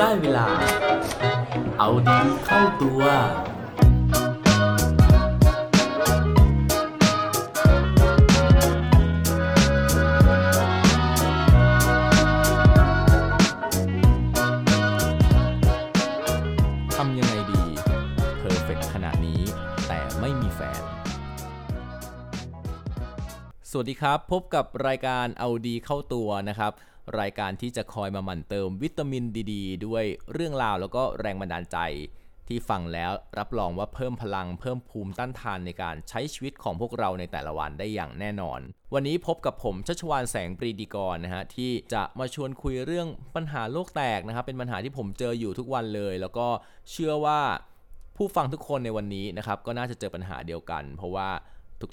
ได้เวลา เอาดีเข้าตัว ทำยังไงดี เพอร์เฟกขนาดนี้ แต่ไม่มีแฟน สวัสดีครับ พบกับรายการเอาดีเข้าตัวนะครับ รายการที่จะคอยมาหมั่นเติมวิตามินดีๆด้วยเรื่องราวแล้วก็แรงบันดาลใจ ที่ฟังแล้วรับรองว่าเพิ่มพลังเพิ่มภูมิต้านทานในการใช้ชีวิตของพวกเราในแต่ละวันได้อย่างแน่นอน วันนี้พบกับผมชัชวานแสงปรีดีกรนะฮะที่จะมาชวนคุยเรื่องปัญหาโลกแตกนะครับเป็นปัญหาที่ผมเจออยู่ทุกวันเลย แล้วก็เชื่อว่าผู้ฟังทุกคนในวันนี้นะครับก็น่าจะเจอปัญหาเดียวกัน เพราะว่า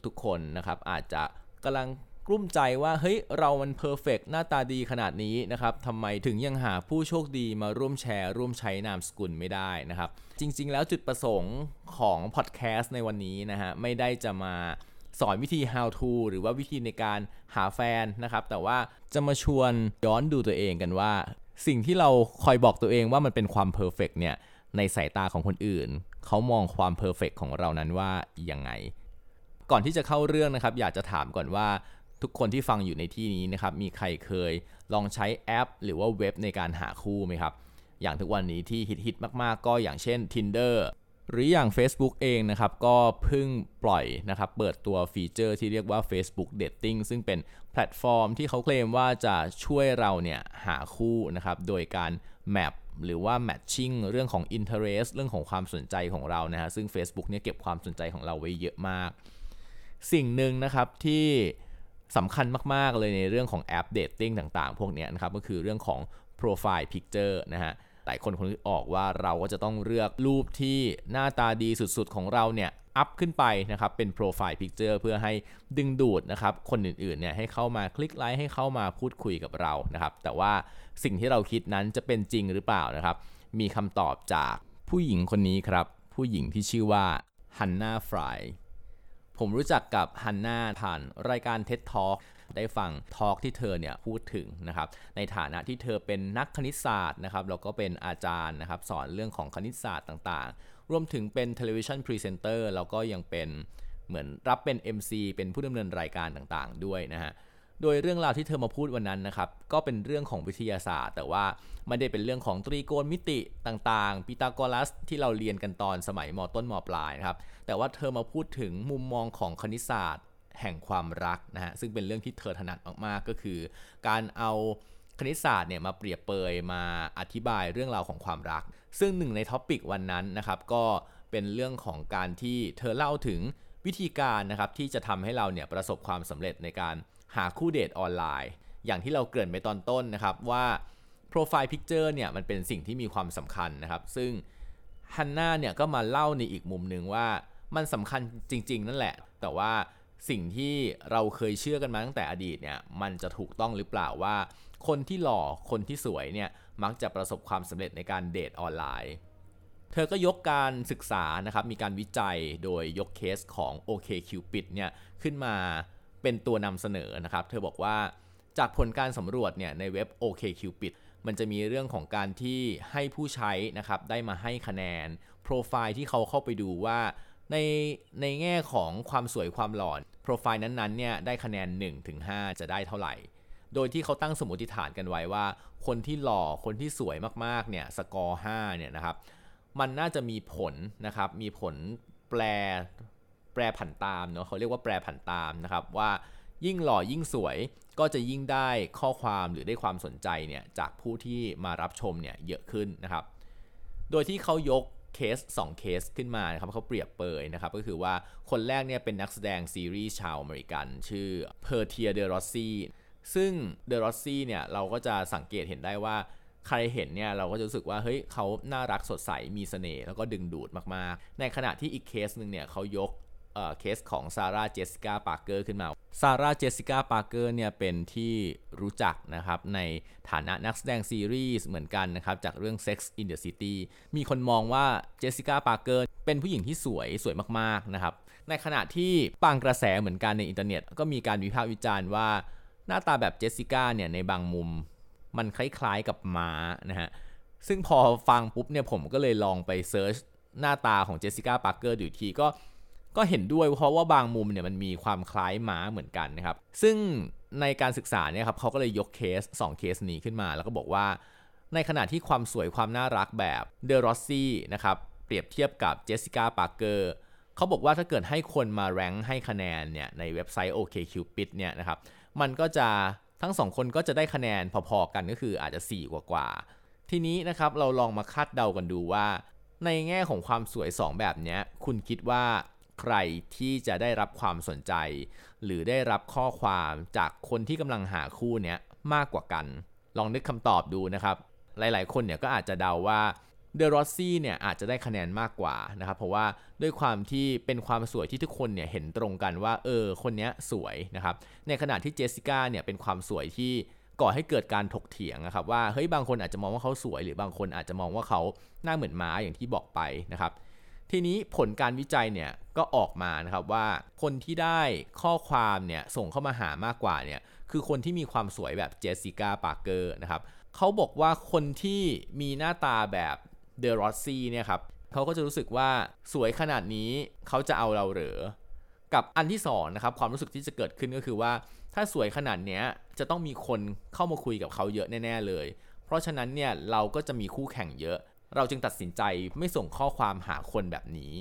ทุกๆคนนะครับอาจจะกำลัง กลุ้มใจว่าเฮ้ยเรามัน perfect หน้าตาดีขนาดนี้นะครับทำไมถึงยังหาผู้โชคดีมาร่วมแชร์ ร่วมใช้นามสกุลไม่ได้นะครับ จริง ๆ แล้วจุดประสงค์ของพอดแคสต์ในวันนี้นะฮะไม่ได้จะมาสอนวิธี how to หรือว่าวิธีในการหาแฟนนะครับ แต่ว่าจะมาชวนย้อนดูตัวเองกันว่า สิ่งที่เราคอยบอกตัวเองว่ามันเป็นความ perfect เนี่ยในสายตาของคนอื่น เขามองความ perfect ของเรานั้นว่ายังไง ก่อนที่จะเข้าเรื่องนะครับ อยากจะถามก่อนว่า ทุกคนที่ฟังอยู่ในที่นี้นะครับมีใครเคยลองใช้แอป หรือว่าเว็บในการหาคู่ไหมครับ อย่างทุกวันนี้ที่ฮิตๆมากๆ ก็อย่างเช่น Tinder หรืออย่าง Facebook เองนะครับ ก็เพิ่งปล่อยนะครับ เปิดตัวฟีเจอร์ที่เรียกว่า Facebook Dating ซึ่งเป็นแพลตฟอร์มที่เขาเคลมว่าจะช่วยเราเนี่ยหาคู่นะครับ โดยการ map หรือว่า matching เรื่องของ interest เรื่องของความสนใจของเรานะฮะซึ่ง Facebook เนี่ยเก็บความสนใจของเราไว้เยอะมาก สิ่งหนึ่งนะครับที่ สำคัญมาก ๆ เลยในเรื่องของแอป dating ต่าง ๆ พวกนี้นะครับ ก็คือเรื่องของ Profile Picture นะฮะหลายคนคงนึกออกว่าเราก็จะต้องเลือกรูปที่หน้าตาดีสุดๆของเราเนี่ยอัพขึ้นไปนะครับเป็น Profile Picture เพื่อให้ดึงดูดนะครับคนอื่นๆเนี่ยให้เข้ามาคลิกไลค์ให้เข้ามาพูดคุยกับเรานะครับแต่ว่าสิ่งที่เราคิดนั้นจะเป็นจริงหรือเปล่านะครับ มีคำตอบจากผู้หญิงคนนี้ครับ ผู้หญิงที่ชื่อว่าฮันนาฟราย ผมรู้จักกับฮันนาผ่านรายการ TED Talk ได้ฟัง talk ที่เธอเนี่ยพูดถึงนะครับในฐานะที่เธอเป็นนักคณิตศาสตร์นะครับแล้วก็เป็นอาจารย์นะครับสอนเรื่องของคณิตศาสตร์ต่างๆ รวมถึงเป็น television presenter แล้วก็ยังเป็นเหมือนรับเป็น MC เป็นผู้ดำเนินรายการต่างๆ ด้วยนะฮะ โดยเรื่องราวที่เธอมาพูดวันนั้นนะครับ ก็เป็นเรื่องของวิทยาศาสตร์ แต่ว่าไม่ได้เป็นเรื่องของตรีโกณมิติต่างๆ ปิตาโกรัสที่เราเรียนกันตอนสมัยมต้นมปลายนะครับ แต่ว่าเธอมาพูดถึงมุมมองของคณิตศาสตร์ แห่งความรักนะฮะ ซึ่งเป็นเรื่องที่เธอถนัดมากๆ ก็คือ การเอาคณิตศาสตร์เนี่ยมาเปรียบเปรยมาอธิบายเรื่องราวของความรัก ซึ่งหนึ่งใน topic วันนั้นนะครับ ก็เป็นเรื่องของการที่เธอเล่าถึงวิธีการนะครับที่จะทำให้เราเนี่ยประสบความสำเร็จในการ หาคู่เดทออนไลน์ อย่างที่เราเกริ่นไปตอนต้นนะครับว่า Profile Picture เนี่ยมันเป็นสิ่งที่มีความสำคัญนะครับ ซึ่งฮันน่าเนี่ยก็มาเล่าในอีกมุมหนึ่งว่ามันสำคัญจริง ๆ นั่นแหละ แต่ว่าสิ่งที่เราเคยเชื่อกันมาตั้งแต่อดีตเนี่ยมันจะถูกต้องหรือเปล่าว่า คนที่หล่อคนที่สวยเนี่ยมักจะประสบความสำเร็จในการเดทออนไลน์ เธอก็ยกการศึกษานะครับมีการวิจัยโดยยกเคสของ OKCupid เนี่ยขึ้นมา เป็นตัวนำเสนอนะครับ เธอบอกว่าจากผลการสำรวจเนี่ยในเว็บ OKCupid มันจะมีเรื่องของการที่ให้ผู้ใช้นะครับได้มาให้คะแนน โปรไฟล์ที่เขาเข้าไปดูว่าในในแง่ของความสวยความหล่อโปรไฟล์นั้นๆเนี่ยได้คะแนน 1-5 จะได้เท่าไหร่ โดยที่เขาตั้งสมมติฐานกันไว้ว่า คนที่หล่อคนที่สวยมากๆเนี่ยสกอร์5เนี่ยนะครับมันน่าจะมีผลนะครับมีผลแปล แปรผันตามเนาะเขาเรียกว่าแปรผันตามนะครับว่ายิ่งหล่อยิ่งสวยก็จะยิ่งได้ข้อความหรือได้ความสนใจเนี่ยจากผู้ที่มารับชมเนี่ยเยอะขึ้นนะครับ โดยที่เขายกเคส 2 เคสขึ้นมานะครับเขาเปรียบเปรยนะครับก็คือว่าคนแรกเนี่ยเป็นนักแสดงซีรีส์ชาวอเมริกัน ชื่อพอร์เทียเดอรอสซี่ซึ่งเดอรอสซี่เนี่ยเราก็จะสังเกตเห็นได้ว่าใครเห็นเนี่ยเราก็จะรู้สึกว่าเฮ้ยเขาน่ารักสดใสมีเสน่ห์แล้วก็ดึงดูดมากๆ ในขณะที่อีกเคสหนึ่งเนี่ยเขายก เคสของซาร่าเจสสิก้าปาร์เกอร์ขึ้นมา ซาร่าเจสสิก้าปาร์เกอร์เนี่ยเป็นที่รู้จักนะครับในฐานะนักแสดงซีรีส์เหมือนกันนะครับจากเรื่อง Sex in the City มีคนมองว่าเจสสิก้าปาร์เกอร์เป็นผู้หญิงที่สวยสวยมากๆนะครับ ในขณะที่บางกระแสเหมือนกันในอินเทอร์เน็ต ก็มีการวิพากษ์วิจารณ์ว่า หน้าตาแบบเจสสิก้าเนี่ยในบางมุมมันคล้ายๆกับม้านะฮะ ซึ่งพอฟังปุ๊บเนี่ยผมก็เลยลองไป search หน้าตาของเจสสิก้าปาร์เกอร์ดูทีก็ ก็เห็นด้วยเพราะว่าบางมุมเนี่ยมันมีความคล้ายม้าเหมือนกันนะครับ ซึ่งในการศึกษาเนี่ยครับเขาก็เลยยกเคส 2 เคสนี้ขึ้นมา แล้วก็บอกว่า ในขณะที่ความสวยความน่ารักแบบเดอรอสซี่นะครับเปรียบเทียบกับเจสสิก้าปาร์เกอร์เขาบอกว่าถ้าเกิดให้คนมา rank ให้คะแนนเนี่ยในเว็บไซต์ OKCupid เนี่ยนะครับมันก็จะทั้งสองคนก็จะได้คะแนนพอๆกันก็คืออาจจะ 4 กว่ากว่าทีนี้นะครับเราลองมาคาดเดากันดูว่า ในแง่ของความสวย 2 แบบนี้คุณคิดว่า ใครที่จะได้รับความสนใจ หรือได้รับข้อความจากคนที่กำลังหาคู่เนี้ยมากกว่ากัน ลองนึกคำตอบดูนะครับ หลายๆ คนเนี่ยก็อาจจะเดาว่าเดอรอสซี่เนี่ยอาจจะได้คะแนนมากกว่านะครับ เพราะว่าด้วยความที่เป็นความสวยที่ทุกคนเนี่ยเห็นตรงกันว่าเออคนนี้สวยนะครับ ในขณะที่เจสสิก้าเนี่ยเป็นความสวยที่ก่อให้เกิดการถกเถียงนะครับว่าเฮ้ยบางคนอาจจะมองว่าเขาสวย หรือบางคนอาจจะมองว่าเขาหน้าเหมือนม้าอย่างที่บอกไปนะครับ ทีนี้ผลการวิจัยเนี่ยก็ออกมานะครับว่าคนที่ได้ข้อความเนี่ยส่งเข้ามาหามากกว่าเนี่ยคือคนที่มีความสวยแบบเจสสิก้าปาร์เกอร์นะครับเขาบอกว่าคนที่มีหน้าตาแบบเดอรอสซี่เนี่ยครับเขาก็จะรู้สึกว่าสวยขนาดนี้เขาจะเอาเราเหรอกับอันที่2นะครับความรู้สึกที่จะเกิดขึ้นก็คือว่า ถ้าสวยขนาดนี้จะต้องมีคนเข้ามาคุยกับเขาเยอะแน่ ๆ เลย เพราะฉะนั้นเนี่ยเราก็จะมีคู่แข่งเยอะ เราจึงตัดสินใจไม่ส่งข้อความหาคนแบบนี้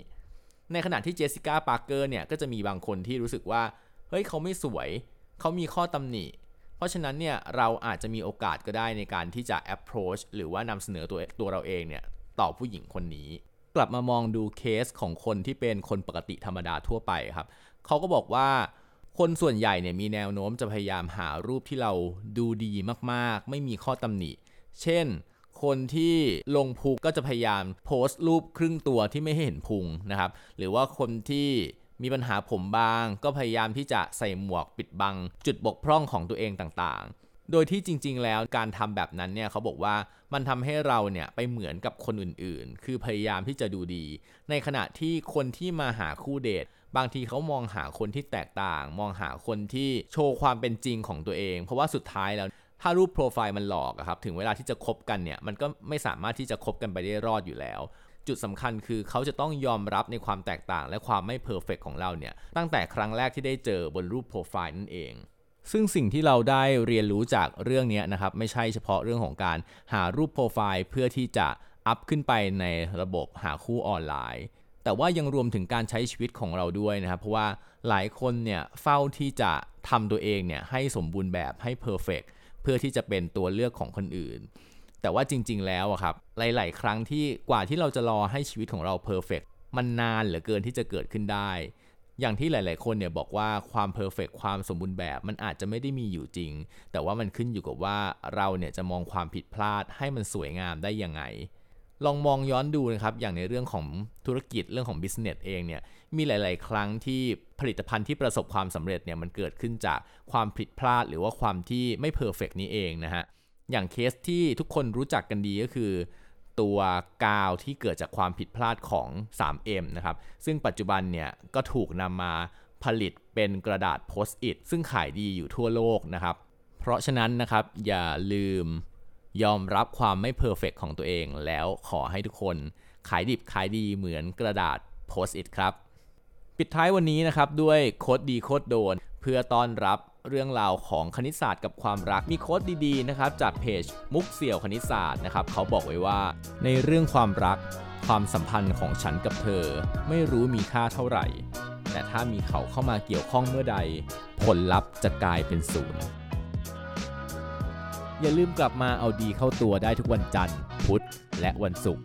ในขณะที่เจสสิก้าปาร์เกอร์เนี่ยก็จะมีบางคนที่รู้สึกว่าเฮ้ยเขาไม่สวย เขามีข้อตำหนิ เพราะฉะนั้นเนี่ยเราอาจจะมีโอกาสก็ได้ในการที่จะ approach หรือว่านำเสนอตัวตัวเราเองเนี่ยต่อผู้หญิงคนนี้ กลับมามองดูเคสของคนที่เป็นคนปกติธรรมดาทั่วไปครับเขาก็บอกว่าคนส่วนใหญ่เนี่ยมีแนวโน้มจะพยายามหารูปที่เราดูดีมากๆ ไม่มีข้อตำหนิ เช่น คนที่ลงพุงก็จะพยายามโพสต์รูปครึ่งตัวที่ไม่ให้เห็นพุงนะครับ หรือว่าคนที่มีปัญหาผมบาง ก็พยายามที่จะใส่หมวกปิดบัง จุดบกพร่องของตัวเองต่างๆ โดยที่จริง ๆ แล้วการทำแบบนั้นเนี่ยเขาบอกว่ามันทำให้เราเนี่ยไปเหมือนกับคนอื่นๆ คือพยายามที่จะดูดี ในขณะที่คนที่มาหาคู่เดทบางทีเขามองหาคนที่แตกต่าง มองหาคนที่โชว์ความเป็นจริงของตัวเอง เพราะว่าสุดท้ายแล้ว ถ้ารูปโปรไฟล์มันหลอกครับถึงเวลาที่จะคบกันเนี่ยมันก็ไม่สามารถที่จะคบกันไปได้รอดอยู่แล้ว จุดสำคัญคือเขาจะต้องยอมรับในความแตกต่างและความไม่เพอร์เฟกของเราเนี่ยตั้งแต่ครั้งแรกที่ได้เจอบนรูปโปรไฟล์นั่นเองซึ่งสิ่งที่เราได้เรียนรู้จากเรื่องนี้นะครับไม่ใช่เฉพาะเรื่องของการหารูปโปรไฟล์เพื่อที่จะอัพขึ้นไปในระบบหาคู่ออนไลน์ แต่ว่ายังรวมถึงการใช้ชีวิตของเราด้วยนะครับ เพราะว่าหลายคนเนี่ยเฝ้าที่จะทำตัวเองเนี่ยให้สมบูรณ์แบบให้ perfect เพื่อที่จะเป็นตัวเลือกของคนอื่น แต่ว่าจริง ๆ แล้วอะครับ หลาย ๆ ครั้งที่กว่าที่เราจะรอให้ชีวิตของเรา perfect มันนานเหลือเกินที่จะเกิดขึ้นได้ อย่างที่หลาย ๆ คนเนี่ยบอกว่าความ perfect ความสมบูรณ์แบบ มันอาจจะไม่ได้มีอยู่จริง แต่ว่ามันขึ้นอยู่กับว่าเราเนี่ยจะมองความผิดพลาดให้มันสวยงามได้ยังไงลองมองย้อนดูนะครับ อย่างในเรื่องของธุรกิจเรื่องของ business เองเนี่ย มีหลาย ๆ ครั้งที่ผลิตภัณฑ์ที่ประสบความสำเร็จเนี่ยมันเกิดขึ้นจากความผิดพลาดหรือว่าความที่ไม่ perfect นี้เองนะฮะอย่างเคสที่ทุกคนรู้จักกันดีก็คือ ตัวกาวที่เกิดจากความผิดพลาดของ 3M นะครับซึ่งปัจจุบันเนี่ยก็ถูกนำมาผลิตเป็นกระดาษ Post-it ซึ่งขายดีอยู่ทั่วโลกนะครับ เพราะฉะนั้นนะครับอย่าลืมยอมรับความไม่ perfect ของตัวเอง แล้วขอให้ทุกคนขายดิบขายดีเหมือนกระดาษ Post-it ครับ ปิดท้ายวันนี้นะครับด้วย quote ดี quote โดน เพื่อต้อนรับเรื่องราวของคณิตศาสตร์กับความรักมี quote ดีๆนะครับจากเพจมุกเสี่ยวคณิตศาสตร์นะครับเขาบอกไว้ว่า ในเรื่องความรักความสัมพันธ์ของฉันกับเธอ ไม่รู้มีค่าเท่าไหร่ แต่ถ้ามีเขาเข้ามาเกี่ยวข้องเมื่อใด ผลลัพธ์จะกลายเป็นศูนย์อย่าลืมกลับมาเอาดีเข้าตัวได้ทุกวันจันทร์ พุธและวันศุกร์